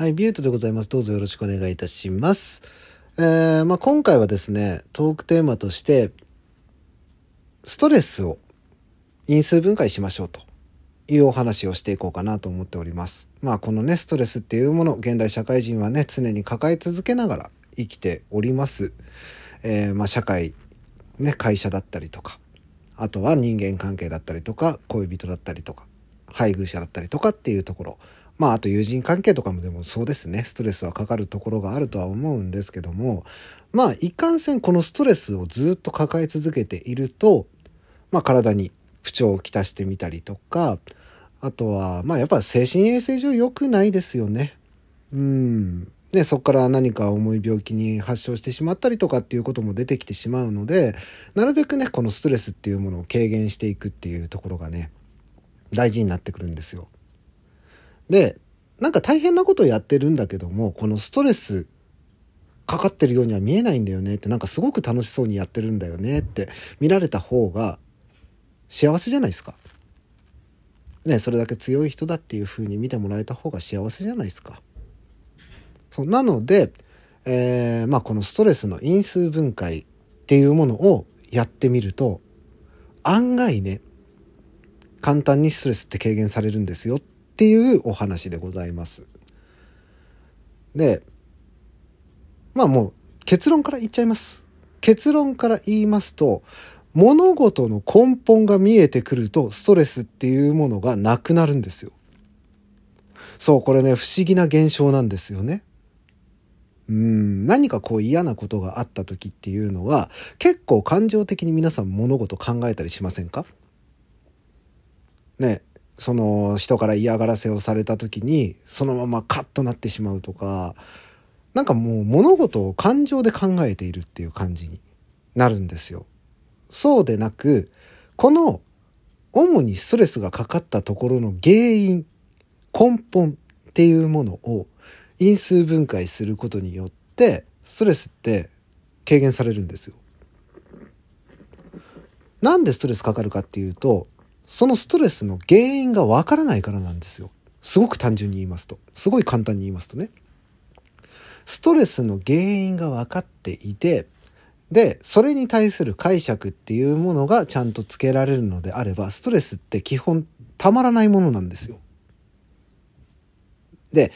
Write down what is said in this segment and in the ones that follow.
はい、ビュートでございます。どうぞよろしくお願いいたします。えー、まあ、今回はですね、トークテーマとして、ストレスを因数分解しましょうというお話をしていこうかなと思っております。まあ、このね、ストレスっていうもの、現代社会人はね、常に抱え続けながら生きております。えー、まあ、社会、ね、会社だったりとか、あとは人間関係だったりとか、恋人だったりとか、配偶者だったりとかっていうところ。まあ、あと友人関係とかもでもそうですね。ストレスはかかるところがあるとは思うんですけども、まあ、いかんせんこのストレスをずっと抱え続けていると、まあ、体に不調をきたしてみたりとか、あとは、まあ、やっぱ精神衛生上良くないですよね。うん。ね、そこから何か重い病気に発症してしまったりとかっていうことも出てきてしまうので、なるべくね、このストレスっていうものを軽減していくっていうところがね、大事になってくるんですよ。で、なんか大変なことをやってるんだけども、このストレスかかってるようには見えないんだよねって、なんかすごく楽しそうにやってるんだよねって見られた方が幸せじゃないですか。ね、それだけ強い人だっていう風に見てもらえた方が幸せじゃないですか。そうなので、えー、まあこのストレスの因数分解っていうものをやってみると案外ね簡単にストレスって軽減されるんですよっていうお話でございます。で、まあもう結論から言っちゃいます。結論から言いますと、物事の根本が見えてくるとストレスっていうものがなくなるんですよ。そう、これね、不思議な現象なんですよね。うん、何かこう嫌なことがあった時っていうのは結構感情的に皆さん物事考えたりしませんか？ね、その人から嫌がらせをされた時にそのままカッとなってしまうとかなんかもう物事を感情で考えているっていう感じになるんですよ。そうでなくこの主にストレスがかかったところの原因根本っていうものを因数分解することによってストレスって軽減されるんですよ。なんでストレスかかるかっていうとそのストレスの原因がわからないからなんですよ。すごく単純に言いますと。すごい簡単に言いますとね。ストレスの原因が分かっていて、で、それに対する解釈っていうものがちゃんとつけられるのであれば、ストレスって基本たまらないものなんですよ。で、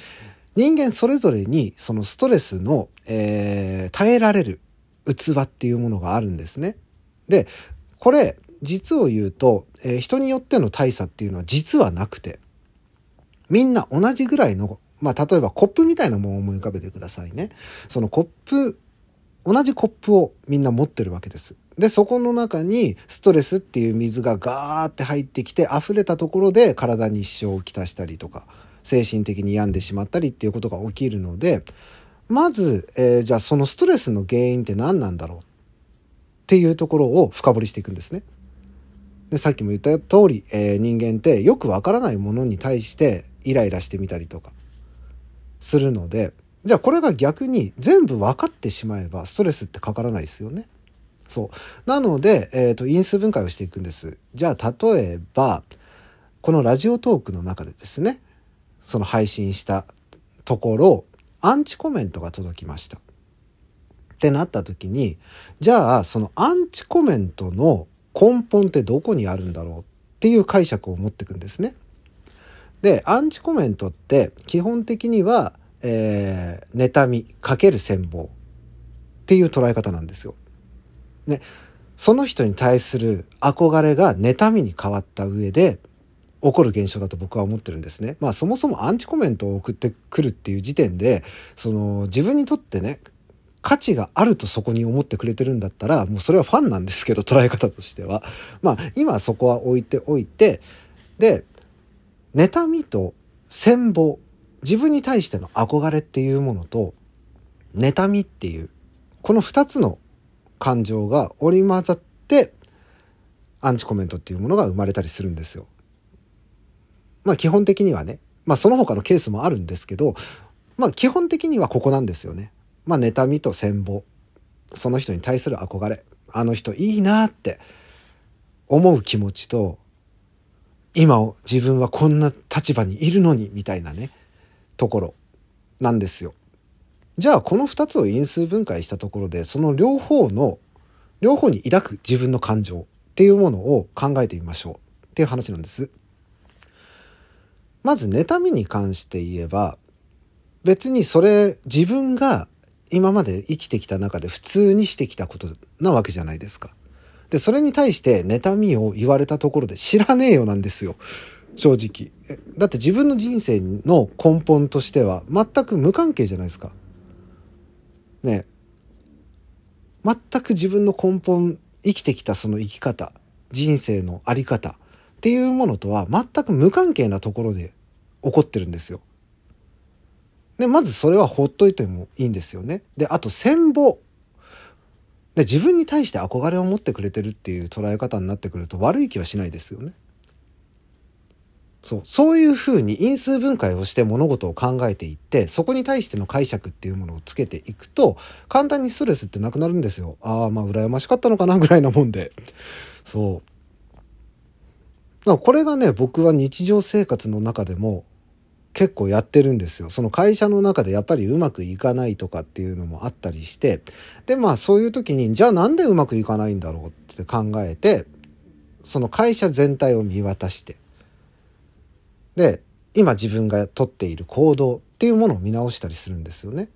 人間それぞれにそのストレスの、えー、耐えられる器っていうものがあるんですね。で、これ、実を言うと、えー、人によっての大差っていうのは実はなくて、みんな同じぐらいの、まあ、例えばコップみたいなものを思い浮かべてくださいね。そのコップ、同じコップをみんな持ってるわけです。で、そこの中にストレスっていう水がガーって入ってきて溢れたところで体に支障をきたしたりとか、精神的に病んでしまったりっていうことが起きるので、まず、えー、じゃあそのストレスの原因って何なんだろうっていうところを深掘りしていくんですね。でさっきも言った通り、えー、人間ってよくわからないものに対してイライラしてみたりとかするので、じゃあこれが逆に全部分かってしまえばストレスってかからないですよね。そう。なので、えっ、ー、と、因数分解をしていくんです。じゃあ例えば、このラジオトークの中でですね、その配信したところ、アンチコメントが届きました。ってなった時に、じゃあそのアンチコメントの根本ってどこにあるんだろうっていう解釈を持っていくんですね。で、アンチコメントって基本的には、えー、妬みかける戦望っていう捉え方なんですよ。ね、その人に対する憧れが妬みに変わった上で起こる現象だと僕は思ってるんですね。まあそもそもアンチコメントを送ってくるっていう時点で、その自分にとってね、価値があるとそこに思ってくれてるんだったら、もうそれはファンなんですけど、捉え方としては。まあ、今そこは置いておいて、で、妬みと羨望、自分に対しての憧れっていうものと、妬みっていう、この二つの感情が織り交ざって、アンチコメントっていうものが生まれたりするんですよ。まあ基本的にはね、まあその他のケースもあるんですけど、まあ基本的にはここなんですよね。まあ、妬みと羨望。その人に対する憧れ。あの人いいなって思う気持ちと、今を自分はこんな立場にいるのに、みたいなね、ところ。なんですよ。じゃあこの2つを因数分解したところでその両方の両方に抱く自分の感情っていうものを考えてみましょうっていう話なんです。まず妬みに関して言えば別にそれ自分が今まで生きてきた中で普通にしてきたことなわけじゃないですか。で、それに対して妬みを言われたところで知らねえよなんですよ。正直。だって自分の人生の根本としては全く無関係じゃないですか。ね。全く自分の根本、生きてきたその生き方、人生のあり方っていうものとは全く無関係なところで起こってるんですよ。で、まずそれはほっといてもいいんですよね。で、あと戦望。で、自分に対して憧れを持ってくれてるっていう捉え方になってくると悪い気はしないですよね。そう。そういうふうに因数分解をして物事を考えていって、そこに対しての解釈っていうものをつけていくと、簡単にストレスってなくなるんですよ。ああ、まあ羨ましかったのかなぐらいなもんで。そう。これがね、僕は日常生活の中でも結構やってるんですよ。その会社の中でやっぱりうまくいかないとかっていうのもあったりして、で、まあそういう時に、じゃあなんでうまくいかないんだろうって考えて、その会社全体を見渡して、で、今自分がとっている行動っていうものを見直したりするんですよね。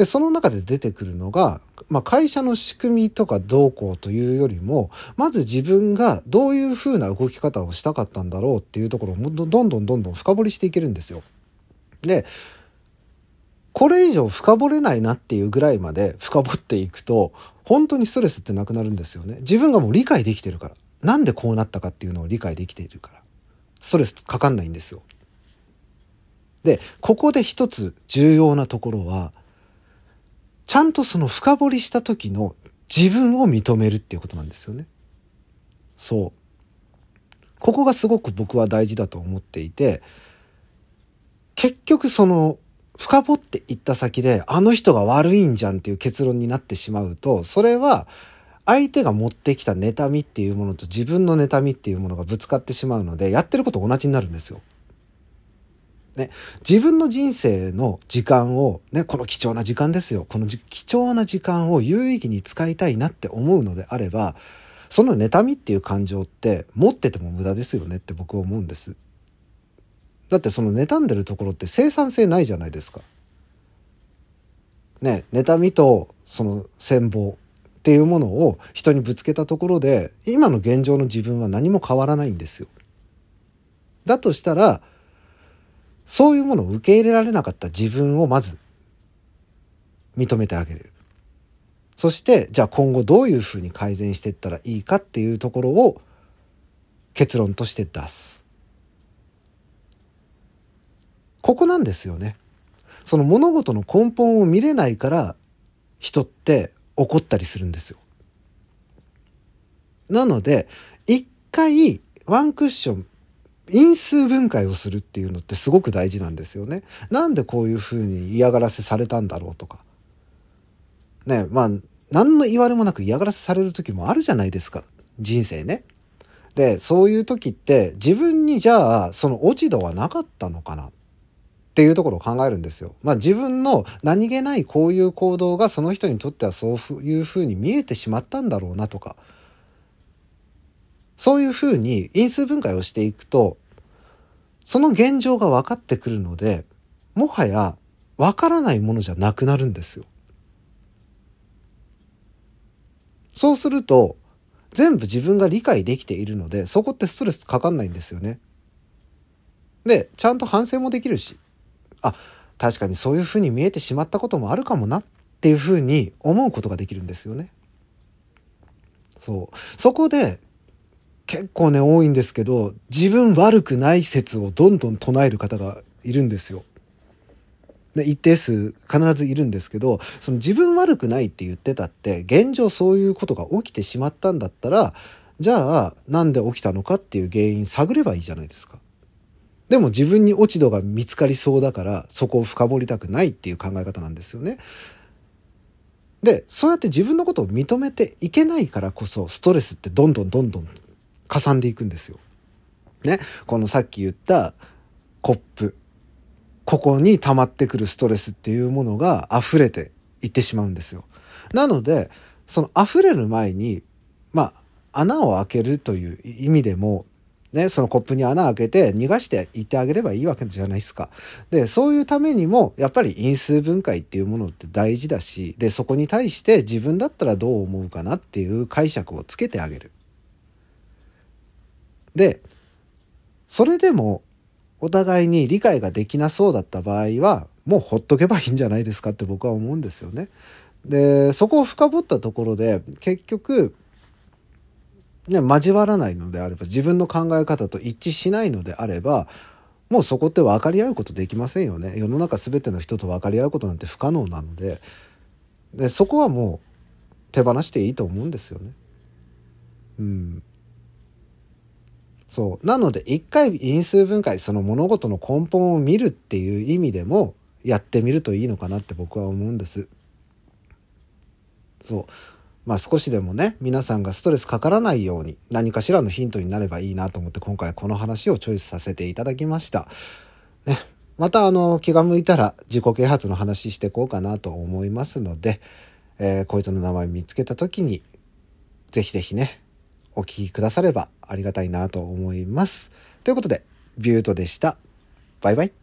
で、その中で出てくるのが、まあ、会社の仕組みとかどうこうというよりも、まず自分がどういうふうな動き方をしたかったんだろうっていうところをどんどんどんどん深掘りしていけるんですよ。で、これ以上深掘れないなっていうぐらいまで深掘っていくと、本当にストレスってなくなるんですよね。自分がもう理解できてるから。なんでこうなったかっていうのを理解できているから。ストレスかかんないんですよ。で、ここで一つ重要なところは、ちゃんとその深掘りした時の自分を認めるっていうことなんですよね。そう。ここがすごく僕は大事だと思っていて、結局その深掘っていった先であの人が悪いんじゃんっていう結論になってしまうと、それは相手が持ってきた妬みっていうものと自分の妬みっていうものがぶつかってしまうので、やってること同じになるんですよ。ね、自分の人生の時間を、ね、この貴重な時間ですよ。この貴重な時間を有意義に使いたいなって思うのであれば、その妬みっていう感情って持ってても無駄ですよねって僕は思うんです。だってその妬んでるところって生産性ないじゃないですか。ね、妬みとその戦望っていうものを人にぶつけたところで、今の現状の自分は何も変わらないんですよ。だとしたら、そういうものを受け入れられなかった自分をまず認めてあげる。そして、じゃあ今後どういうふうに改善していったらいいかっていうところを結論として出す。ここなんですよね。その物事の根本を見れないから人って怒ったりするんですよ。なので、一回ワンクッション因数分解をするっていうのってすごく大事なんですよね。なんでこういうふうに嫌がらせされたんだろうとか。ね、まあ、何の言われもなく嫌がらせされる時もあるじゃないですか。人生ね。で、そういう時って自分にじゃあその落ち度はなかったのかなっていうところを考えるんですよ。まあ自分の何気ないこういう行動がその人にとってはそういうふうに見えてしまったんだろうなとか。そういうふうに因数分解をしていくと、その現状が分かってくるので、もはや分からないものじゃなくなるんですよ。そうすると、全部自分が理解できているので、そこってストレスかかんないんですよね。で、ちゃんと反省もできるし、あ、確かにそういうふうに見えてしまったこともあるかもなっていうふうに思うことができるんですよね。そう。そこで結構ね、多いんですけど、自分悪くない説をどんどん唱える方がいるんですよ。で一定数必ずいるんですけど、その自分悪くないって言ってたって、現状そういうことが起きてしまったんだったら、じゃあなんで起きたのかっていう原因探ればいいじゃないですか。でも自分に落ち度が見つかりそうだから、そこを深掘りたくないっていう考え方なんですよね。で、そうやって自分のことを認めていけないからこそ、ストレスってどんどんどんどんかさんでいくんですよ。ね？このさっき言ったコップ。ここに溜まってくるストレスっていうものが溢れていってしまうんですよ。なので、その溢れる前に、まあ、穴を開けるという意味でも、ね、そのコップに穴開けて逃がしていってあげればいいわけじゃないですか。で、そういうためにも、やっぱり因数分解っていうものって大事だし、で、そこに対して自分だったらどう思うかなっていう解釈をつけてあげる。で、それでもお互いに理解ができなそうだった場合は、もうほっとけばいいんじゃないですかって僕は思うんですよね。で、そこを深掘ったところで、結局、ね、交わらないのであれば、自分の考え方と一致しないのであれば、もうそこって分かり合うことできませんよね。世の中全ての人と分かり合うことなんて不可能なので、でそこはもう手放していいと思うんですよね。うん。そう。なので、一回因数分解、その物事の根本を見るっていう意味でも、やってみるといいのかなって僕は思うんです。そう。まあ少しでもね、皆さんがストレスかからないように何かしらのヒントになればいいなと思って今回この話をチョイスさせていただきました。ね。またあの気が向いたら自己啓発の話していこうかなと思いますので、えー、こいつの名前見つけた時にぜひぜひね、お聞きくださればありがたいなと思います。ということで、ビュートでした。バイバイ。